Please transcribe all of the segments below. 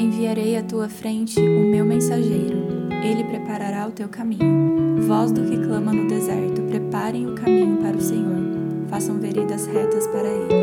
Enviarei à tua frente o meu mensageiro, ele preparará o teu caminho. Voz do que clama no deserto, preparem o caminho para o Senhor, façam veredas retas para ele.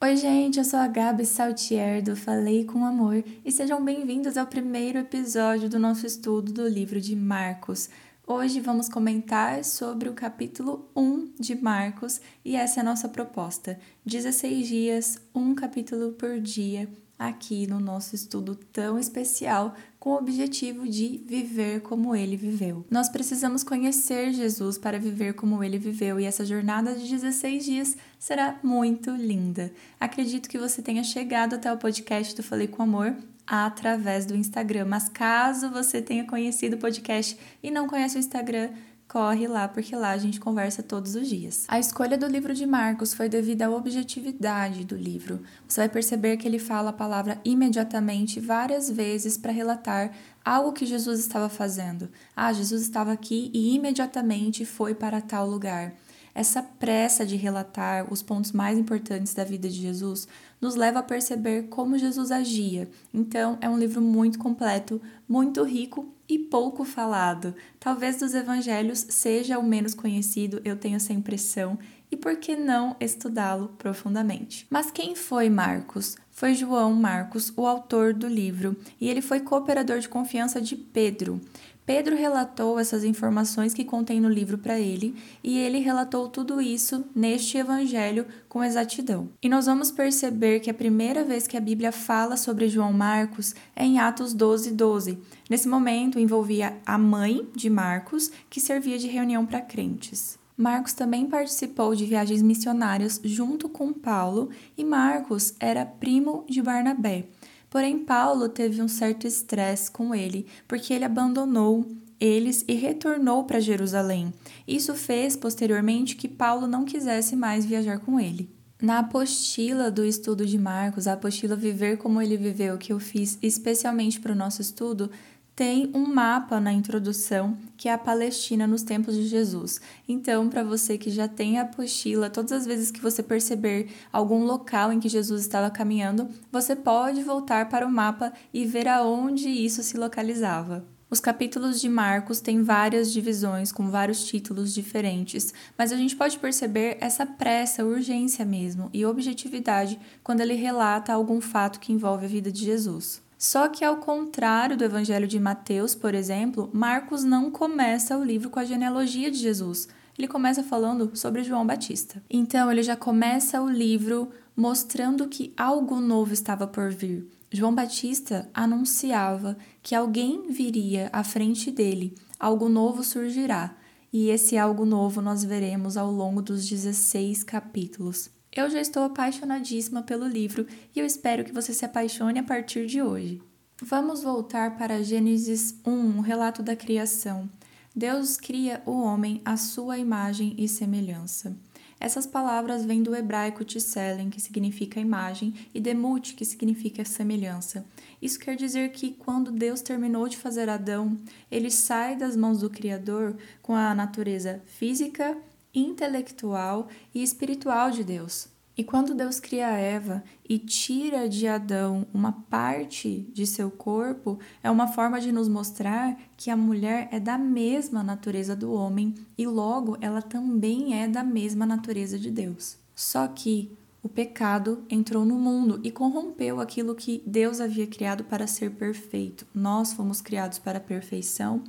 Oi, gente, eu sou a Gabi Saltier do Falei com Amor e sejam bem-vindos ao primeiro episódio do nosso estudo do livro de Marcos. Hoje vamos comentar sobre o capítulo 1 de Marcos e essa é a nossa proposta: 16 dias, um capítulo por dia, aqui no nosso estudo tão especial com o objetivo de viver como ele viveu. Nós precisamos conhecer Jesus para viver como ele viveu e essa jornada de 16 dias será muito linda. Acredito que você tenha chegado até o podcast do Falei com Amor através do Instagram. Mas caso você tenha conhecido o podcast e não conhece o Instagram, corre lá, porque lá a gente conversa todos os dias. A escolha do livro de Marcos foi devido à objetividade do livro. Você vai perceber que ele fala a palavra imediatamente várias vezes para relatar algo que Jesus estava fazendo. Ah, Jesus estava aqui e imediatamente foi para tal lugar. Essa pressa de relatar os pontos mais importantes da vida de Jesus nos leva a perceber como Jesus agia. Então, é um livro muito completo, muito rico e pouco falado. Talvez dos evangelhos seja o menos conhecido, eu tenho essa impressão, e por que não estudá-lo profundamente? Mas quem foi Marcos? Foi João Marcos, o autor do livro, e ele foi cooperador de confiança de Pedro. Pedro relatou essas informações que contém no livro para ele, e ele relatou tudo isso neste evangelho com exatidão. E nós vamos perceber que a primeira vez que a Bíblia fala sobre João Marcos é em Atos 12, 12. Nesse momento envolvia a mãe de Marcos, que servia de reunião para crentes. Marcos também participou de viagens missionárias junto com Paulo, e Marcos era primo de Barnabé. Porém, Paulo teve um certo estresse com ele, porque ele abandonou eles e retornou para Jerusalém. Isso fez posteriormente que Paulo não quisesse mais viajar com ele. Na apostila do estudo de Marcos, a apostila Viver como ele viveu, que eu fiz especialmente para o nosso estudo, tem um mapa na introdução que é a Palestina nos tempos de Jesus. Então, para você que já tem a apostila, todas as vezes que você perceber algum local em que Jesus estava caminhando, você pode voltar para o mapa e ver aonde isso se localizava. Os capítulos de Marcos têm várias divisões com vários títulos diferentes, mas a gente pode perceber essa pressa, urgência mesmo e objetividade quando ele relata algum fato que envolve a vida de Jesus. Só que, ao contrário do Evangelho de Mateus, por exemplo, Marcos não começa o livro com a genealogia de Jesus. Ele começa falando sobre João Batista. Então, ele já começa o livro mostrando que algo novo estava por vir. João Batista anunciava que alguém viria à frente dele, algo novo surgirá, e esse algo novo nós veremos ao longo dos 16 capítulos. Eu já estou apaixonadíssima pelo livro e eu espero que você se apaixone a partir de hoje. Vamos voltar para Gênesis 1, um relato da criação. Deus cria o homem à sua imagem e semelhança. Essas palavras vêm do hebraico tselen, que significa imagem, e demut, que significa semelhança. Isso quer dizer que quando Deus terminou de fazer Adão, ele sai das mãos do Criador com a natureza física, intelectual e espiritual de Deus. E quando Deus cria Eva e tira de Adão uma parte de seu corpo, é uma forma de nos mostrar que a mulher é da mesma natureza do homem e logo ela também é da mesma natureza de Deus. Só que o pecado entrou no mundo e corrompeu aquilo que Deus havia criado para ser perfeito. Nós fomos criados para a perfeição,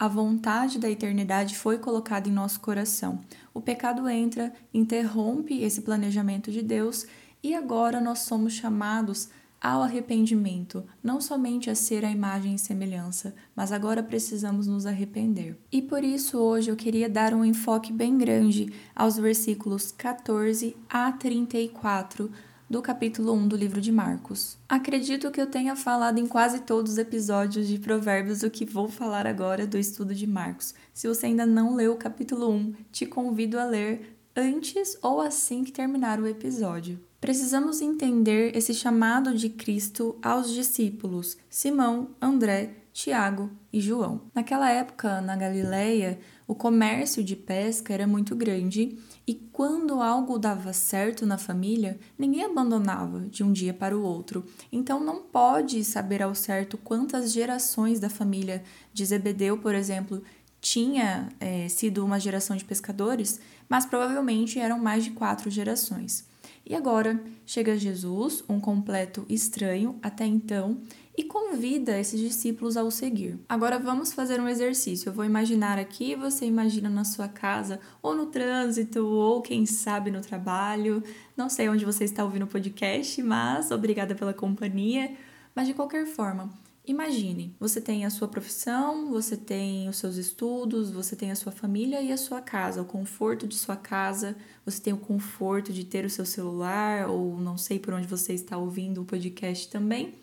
a vontade da eternidade foi colocada em nosso coração. O pecado entra, interrompe esse planejamento de Deus e agora nós somos chamados ao arrependimento, não somente a ser a imagem e semelhança, mas agora precisamos nos arrepender. E por isso hoje eu queria dar um enfoque bem grande aos versículos 14 a 34 do capítulo 1 do livro de Marcos. Acredito que eu tenha falado em quase todos os episódios de Provérbios o que vou falar agora do estudo de Marcos. Se você ainda não leu o capítulo 1, te convido a ler antes ou assim que terminar o episódio. Precisamos entender esse chamado de Cristo aos discípulos, Simão, André, Tiago e João. Naquela época, na Galileia, o comércio de pesca era muito grande e quando algo dava certo na família, ninguém abandonava de um dia para o outro. Então não pode saber ao certo quantas gerações da família de Zebedeu, por exemplo, tinha é, sido uma geração de pescadores, mas provavelmente eram mais de quatro gerações. E agora chega Jesus, um completo estranho até então, e convida esses discípulos a o seguir. Agora vamos fazer um exercício. Eu vou imaginar aqui, você imagina na sua casa, ou no trânsito, ou quem sabe no trabalho. Não sei onde você está ouvindo o podcast, mas obrigada pela companhia. Mas de qualquer forma, Imagine, você tem a sua profissão, você tem os seus estudos, você tem a sua família e a sua casa, o conforto de sua casa, você tem o conforto de ter o seu celular, ou não sei por onde você está ouvindo o podcast também.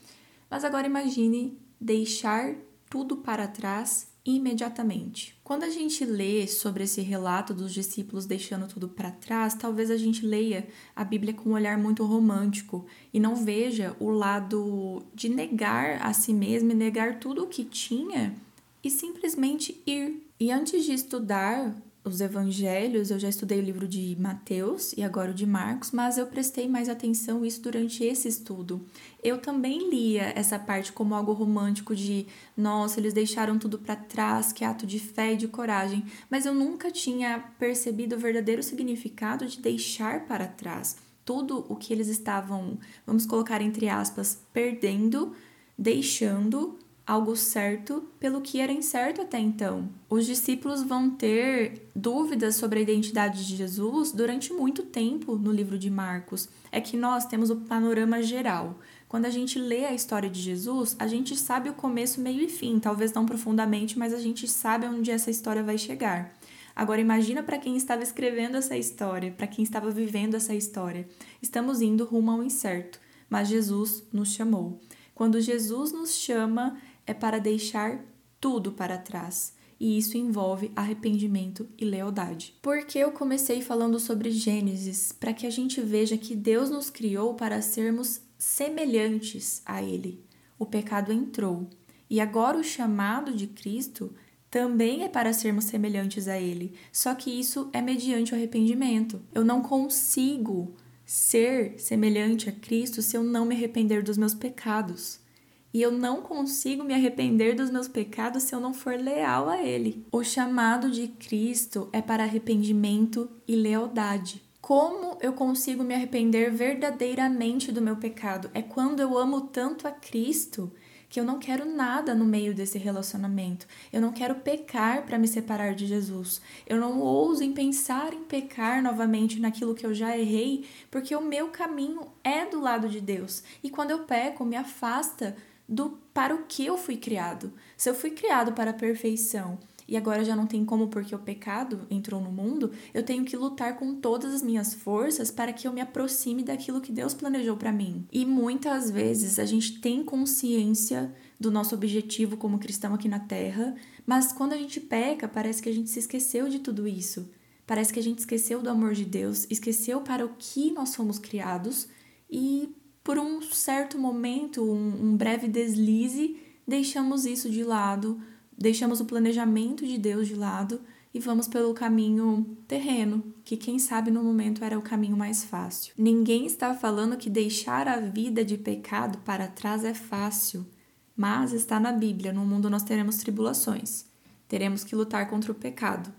Mas agora imagine deixar tudo para trás imediatamente. Quando a gente lê sobre esse relato dos discípulos deixando tudo para trás, talvez a gente leia a Bíblia com um olhar muito romântico e não veja o lado de negar a si mesmo e negar tudo o que tinha e simplesmente ir. E antes de estudar os evangelhos, eu já estudei o livro de Mateus e agora o de Marcos, mas eu prestei mais atenção isso durante esse estudo. Eu também lia essa parte como algo romântico de, nossa, eles deixaram tudo para trás, que ato de fé e de coragem, mas eu nunca tinha percebido o verdadeiro significado de deixar para trás tudo o que eles estavam, vamos colocar entre aspas, perdendo, deixando algo certo pelo que era incerto até então. Os discípulos vão ter dúvidas sobre a identidade de Jesus durante muito tempo no livro de Marcos. É que nós temos o panorama geral. Quando a gente lê a história de Jesus, a gente sabe o começo, meio e fim, talvez não profundamente, mas a gente sabe onde essa história vai chegar. Agora imagina para quem estava escrevendo essa história, para quem estava vivendo essa história. Estamos indo rumo ao incerto, mas Jesus nos chamou. Quando Jesus nos chama, é para deixar tudo para trás. E isso envolve arrependimento e lealdade. Porque eu comecei falando sobre Gênesis, para que a gente veja que Deus nos criou para sermos semelhantes a Ele. O pecado entrou. E agora o chamado de Cristo também é para sermos semelhantes a Ele, só que isso é mediante o arrependimento. Eu não consigo ser semelhante a Cristo se eu não me arrepender dos meus pecados e eu não consigo me arrepender dos meus pecados se eu não for leal a Ele. O chamado de Cristo é para arrependimento e lealdade. Como eu consigo me arrepender verdadeiramente do meu pecado? É quando eu amo tanto a Cristo que eu não quero nada no meio desse relacionamento. Eu não quero pecar para me separar de Jesus. Eu não ouso em pensar em pecar novamente naquilo que eu já errei, porque o meu caminho é do lado de Deus. E quando eu peco, me afasta do para o que eu fui criado. Se eu fui criado para a perfeição e agora já não tem como porque o pecado entrou no mundo, eu tenho que lutar com todas as minhas forças para que eu me aproxime daquilo que Deus planejou para mim. E muitas vezes a gente tem consciência do nosso objetivo como cristão aqui na Terra, mas quando a gente peca, parece que a gente se esqueceu de tudo isso. Parece que a gente esqueceu do amor de Deus, esqueceu para o que nós fomos criados e por um certo momento, um, um breve deslize, deixamos isso de lado, deixamos o planejamento de Deus de lado e vamos pelo caminho terreno, que quem sabe no momento era o caminho mais fácil. Ninguém está falando que deixar a vida de pecado para trás é fácil, mas está na Bíblia: no mundo nós teremos tribulações, teremos que lutar contra o pecado.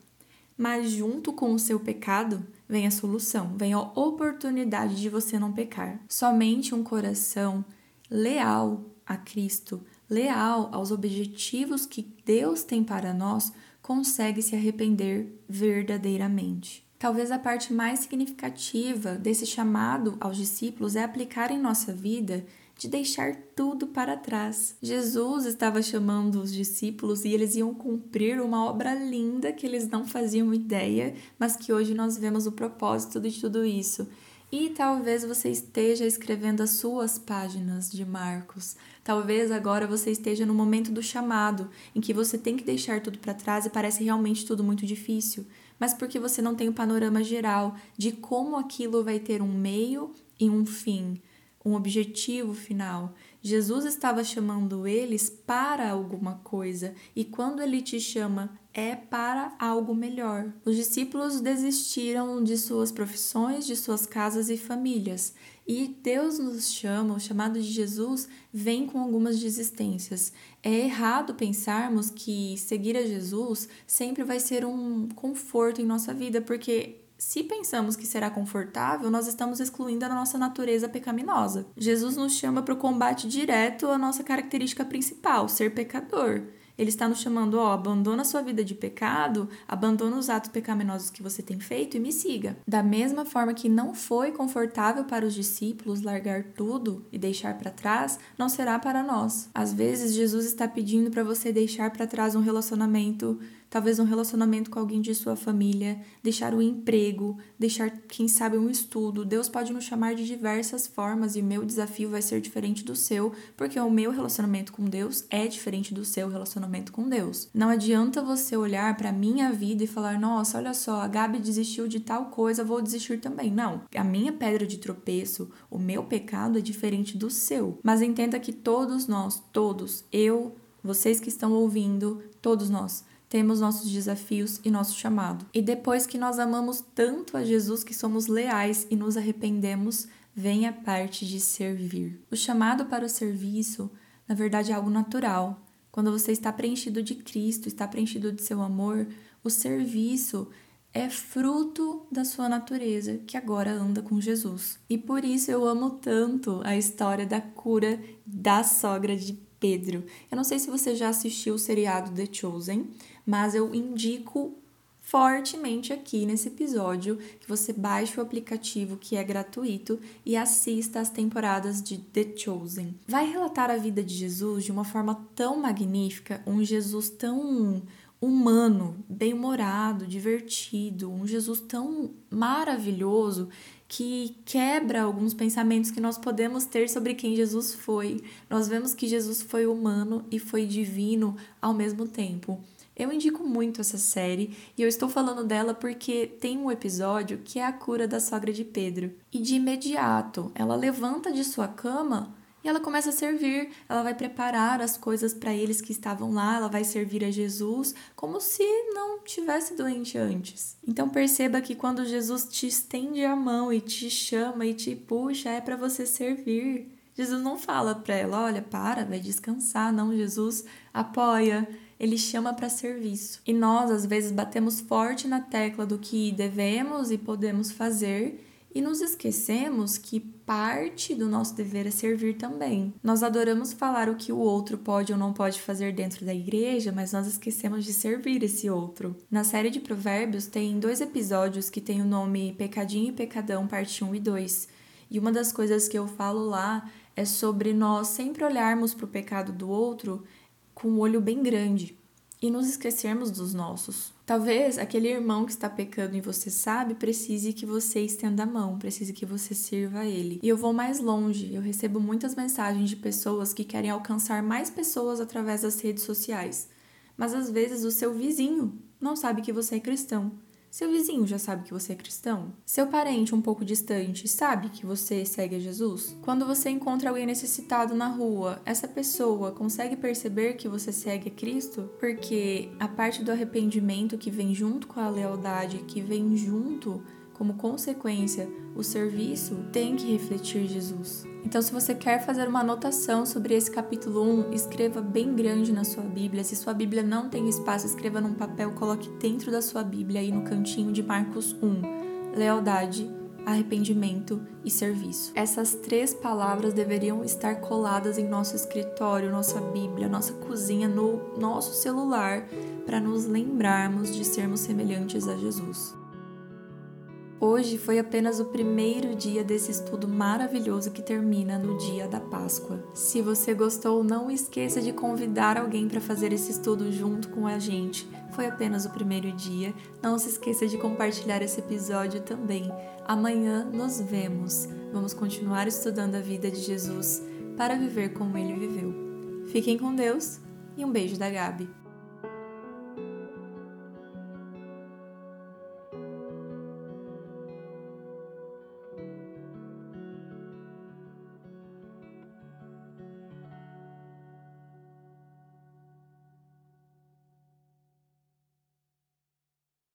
Mas junto com o seu pecado, vem a solução, vem a oportunidade de você não pecar. Somente um coração leal a Cristo, leal aos objetivos que Deus tem para nós, consegue se arrepender verdadeiramente. Talvez a parte mais significativa desse chamado aos discípulos é aplicar em nossa vida de deixar tudo para trás. Jesus estava chamando os discípulos e eles iam cumprir uma obra linda que eles não faziam ideia, mas que hoje nós vemos o propósito de tudo isso. E talvez você esteja escrevendo as suas páginas de Marcos. Talvez agora você esteja no momento do chamado, em que você tem que deixar tudo para trás e parece realmente tudo muito difícil, mas porque você não tem o panorama geral de como aquilo vai ter um meio e um fim um objetivo final. Jesus estava chamando eles para alguma coisa, e quando ele te chama é para algo melhor. Os discípulos desistiram de suas profissões, de suas casas e famílias, e Deus nos chama, o chamado de Jesus vem com algumas desistências. É errado pensarmos que seguir a Jesus sempre vai ser um conforto em nossa vida, porque se pensamos que será confortável, nós estamos excluindo a nossa natureza pecaminosa. Jesus nos chama para o combate direto à nossa característica principal, ser pecador. Ele está nos chamando, ó, abandona a sua vida de pecado, abandona os atos pecaminosos que você tem feito e me siga. Da mesma forma que não foi confortável para os discípulos largar tudo e deixar para trás, não será para nós. Às vezes Jesus está pedindo para você deixar para trás um relacionamento talvez um relacionamento com alguém de sua família, deixar o emprego, deixar, quem sabe, um estudo. Deus pode nos chamar de diversas formas e o meu desafio vai ser diferente do seu, porque o meu relacionamento com Deus é diferente do seu relacionamento com Deus. Não adianta você olhar para minha vida e falar: "Nossa, olha só, a Gabi desistiu de tal coisa, vou desistir também". Não. A minha pedra de tropeço, o meu pecado é diferente do seu. Mas entenda que todos nós, todos, eu, vocês que estão ouvindo, todos nós temos nossos desafios e nosso chamado. E depois que nós amamos tanto a Jesus que somos leais e nos arrependemos, vem a parte de servir. O chamado para o serviço, na verdade, é algo natural. Quando você está preenchido de Cristo, está preenchido de seu amor, o serviço é fruto da sua natureza, que agora anda com Jesus. E por isso eu amo tanto a história da cura da sogra de Pedro. Eu não sei se você já assistiu o seriado The Chosen, mas eu indico fortemente aqui nesse episódio que você baixe o aplicativo que é gratuito e assista as temporadas de The Chosen. Vai relatar a vida de Jesus de uma forma tão magnífica, um Jesus tão humano, bem-humorado, divertido, um Jesus tão maravilhoso que quebra alguns pensamentos que nós podemos ter sobre quem Jesus foi. Nós vemos que Jesus foi humano e foi divino ao mesmo tempo. Eu indico muito essa série e eu estou falando dela porque tem um episódio que é a cura da sogra de Pedro. E de imediato, ela levanta de sua cama ela começa a servir. Ela vai preparar as coisas para eles que estavam lá, ela vai servir a Jesus como se não tivesse doente antes. Então perceba que quando Jesus te estende a mão e te chama e te puxa, é para você servir. Jesus não fala para ela, olha, para, vai descansar, não, Jesus apoia ele chama para serviço. E nós, às vezes, batemos forte na tecla do que devemos e podemos fazer e nos esquecemos que parte do nosso dever é servir também. Nós adoramos falar o que o outro pode ou não pode fazer dentro da igreja, mas nós esquecemos de servir esse outro. Na série de Provérbios tem dois episódios que tem o nome Pecadinho e Pecadão, parte 1 e 2. E uma das coisas que eu falo lá é sobre nós sempre olharmos para o pecado do outro com um olho bem grande e nos esquecermos dos nossos. Talvez aquele irmão que está pecando e você sabe precise que você estenda a mão, precise que você sirva a ele. E eu vou mais longe, eu recebo muitas mensagens de pessoas que querem alcançar mais pessoas através das redes sociais. Mas às vezes o seu vizinho não sabe que você é cristão. Seu vizinho já sabe que você é cristão? Seu parente um pouco distante sabe que você segue a Jesus? Quando você encontra alguém necessitado na rua, essa pessoa consegue perceber que você segue a Cristo? Porque a parte do arrependimento que vem junto com a lealdade, que vem junto como consequência, o serviço tem que refletir Jesus. Então, se você quer fazer uma anotação sobre esse capítulo 1, escreva bem grande na sua Bíblia. Se sua Bíblia não tem espaço, escreva num papel, coloque dentro da sua Bíblia aí no cantinho de Marcos 1. Lealdade, arrependimento e serviço. Essas três palavras deveriam estar coladas em nosso escritório, nossa Bíblia, nossa cozinha, no nosso celular, para nos lembrarmos de sermos semelhantes a Jesus. Hoje foi apenas o primeiro dia desse estudo maravilhoso que termina no dia da Páscoa. Se você gostou, não esqueça de convidar alguém para fazer esse estudo junto com a gente. Foi apenas o primeiro dia. Não se esqueça de compartilhar esse episódio também. Amanhã nos vemos. Vamos continuar estudando a vida de Jesus para viver como ele viveu. Fiquem com Deus e um beijo da Gabi.